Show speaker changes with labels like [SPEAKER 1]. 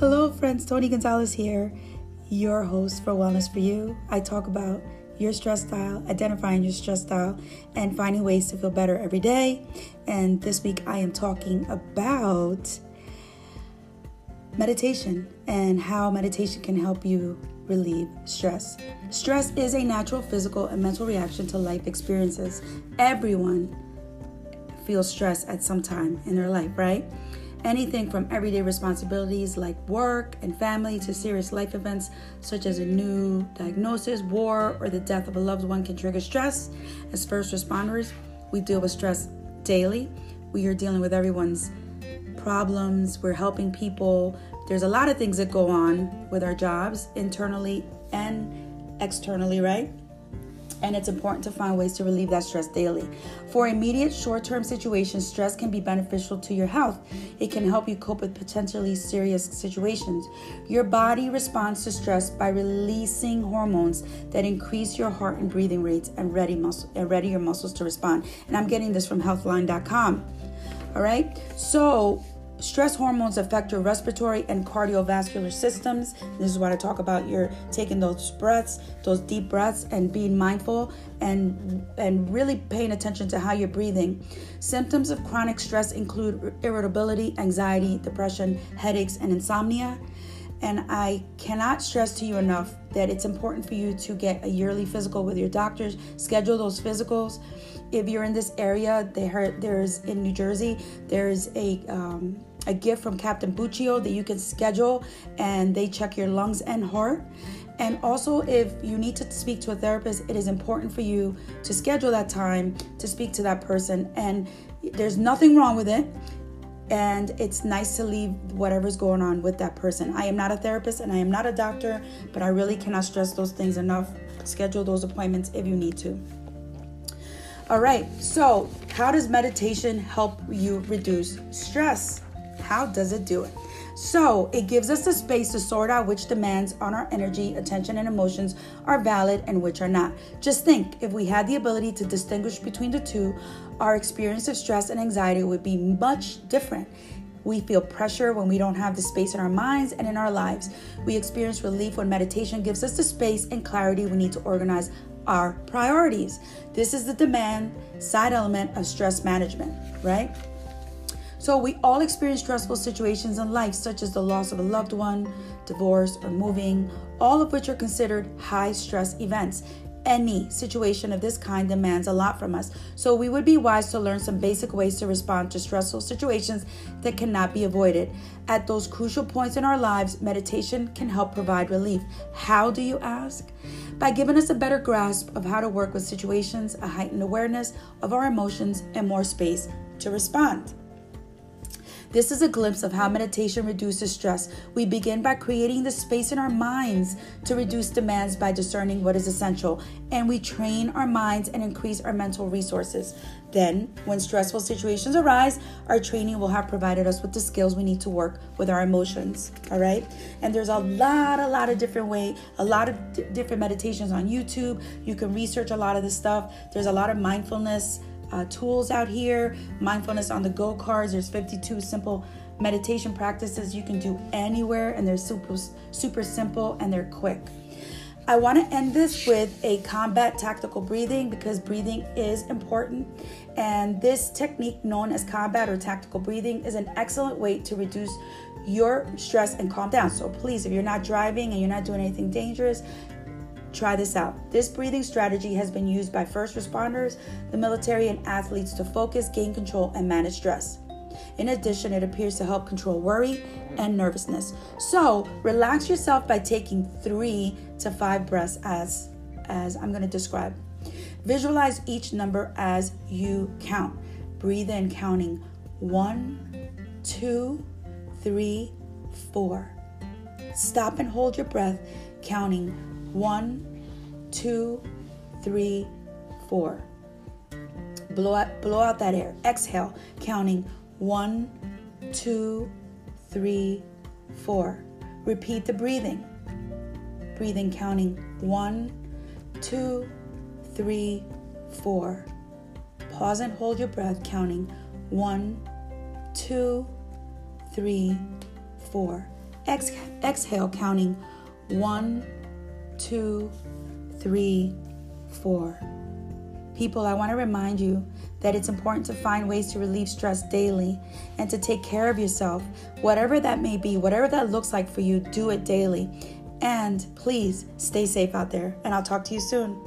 [SPEAKER 1] Hello, friends. Tony Gonzalez here, your host for Wellness for You. I talk about your stress style, identifying your stress style, and finding ways to feel better every day. And this week I am talking about meditation and how meditation can help you relieve stress. Stress is a natural physical and mental reaction to life experiences. Everyone feels stress at some time in their life, right? Anything from everyday responsibilities like work and family to serious life events such as a new diagnosis, war, or the death of a loved one can trigger stress. As first responders, we deal with stress daily. We are dealing with everyone's problems, we're helping people. There's a lot of things that go on with our jobs internally and externally, right? And it's important to find ways to relieve that stress daily. For immediate short term situations, stress can be beneficial to your health. It can help you cope with potentially serious situations. Your body responds to stress by releasing hormones that increase your heart and breathing rates and ready, muscle, and ready your muscles to respond. And I'm getting this from healthline.com. All right, so Stress hormones affect your respiratory and cardiovascular systems. This is what I talk about. You're taking those breaths, those deep breaths, and being mindful and and really paying attention to how you're breathing. Symptoms of chronic stress include irritability, anxiety, depression, headaches, and insomnia. And I cannot stress to you enough that it's important for you to get a yearly physical with your doctors. Schedule those physicals. If you're in this area, there, there's in New Jersey, there's a um, a gift from Captain Buccio that you can schedule and they check your lungs and heart. And also, if you need to speak to a therapist, it is important for you to schedule that time to speak to that person. And there's nothing wrong with it. And it's nice to leave whatever's going on with that person. I am not a therapist and I am not a doctor, but I really cannot stress those things enough. Schedule those appointments if you need to. All right, so how does meditation help you reduce stress? How does it do it? So, it gives us the space to sort out which demands on our energy, attention, and emotions are valid and which are not. Just think if we had the ability to distinguish between the two, our experience of stress and anxiety would be much different. We feel pressure when we don't have the space in our minds and in our lives. We experience relief when meditation gives us the space and clarity we need to organize our priorities. This is the demand side element of stress management, right? So, we all experience stressful situations in life, such as the loss of a loved one, divorce, or moving, all of which are considered high stress events. Any situation of this kind demands a lot from us, so we would be wise to learn some basic ways to respond to stressful situations that cannot be avoided. At those crucial points in our lives, meditation can help provide relief. How do you ask? By giving us a better grasp of how to work with situations, a heightened awareness of our emotions, and more space to respond. This is a glimpse of how meditation reduces stress. We begin by creating the space in our minds to reduce demands by discerning what is essential, and we train our minds and increase our mental resources. Then, when stressful situations arise, our training will have provided us with the skills we need to work with our emotions. All right? And there's a lot, a lot of different way, a lot of d- different meditations on YouTube. You can research a lot of this stuff. There's a lot of mindfulness uh, tools out here, mindfulness on the go cards. There's 52 simple meditation practices you can do anywhere, and they're super, super simple and they're quick. I want to end this with a combat tactical breathing because breathing is important. And this technique, known as combat or tactical breathing, is an excellent way to reduce your stress and calm down. So please, if you're not driving and you're not doing anything dangerous, Try this out. This breathing strategy has been used by first responders, the military, and athletes to focus, gain control, and manage stress. In addition, it appears to help control worry and nervousness. So, relax yourself by taking three to five breaths as, as I'm going to describe. Visualize each number as you count. Breathe in, counting one, two, three, four. Stop and hold your breath, counting one, two, three, four. Blow out, blow out that air. Exhale, counting one, two, three, four. Repeat the breathing. Breathing, counting one, two, three, four. Pause and hold your breath, counting one, two, three, four. exhale, counting one, two, three, four. People, I want to remind you that it's important to find ways to relieve stress daily and to take care of yourself. Whatever that may be, whatever that looks like for you, do it daily. And please stay safe out there, and I'll talk to you soon.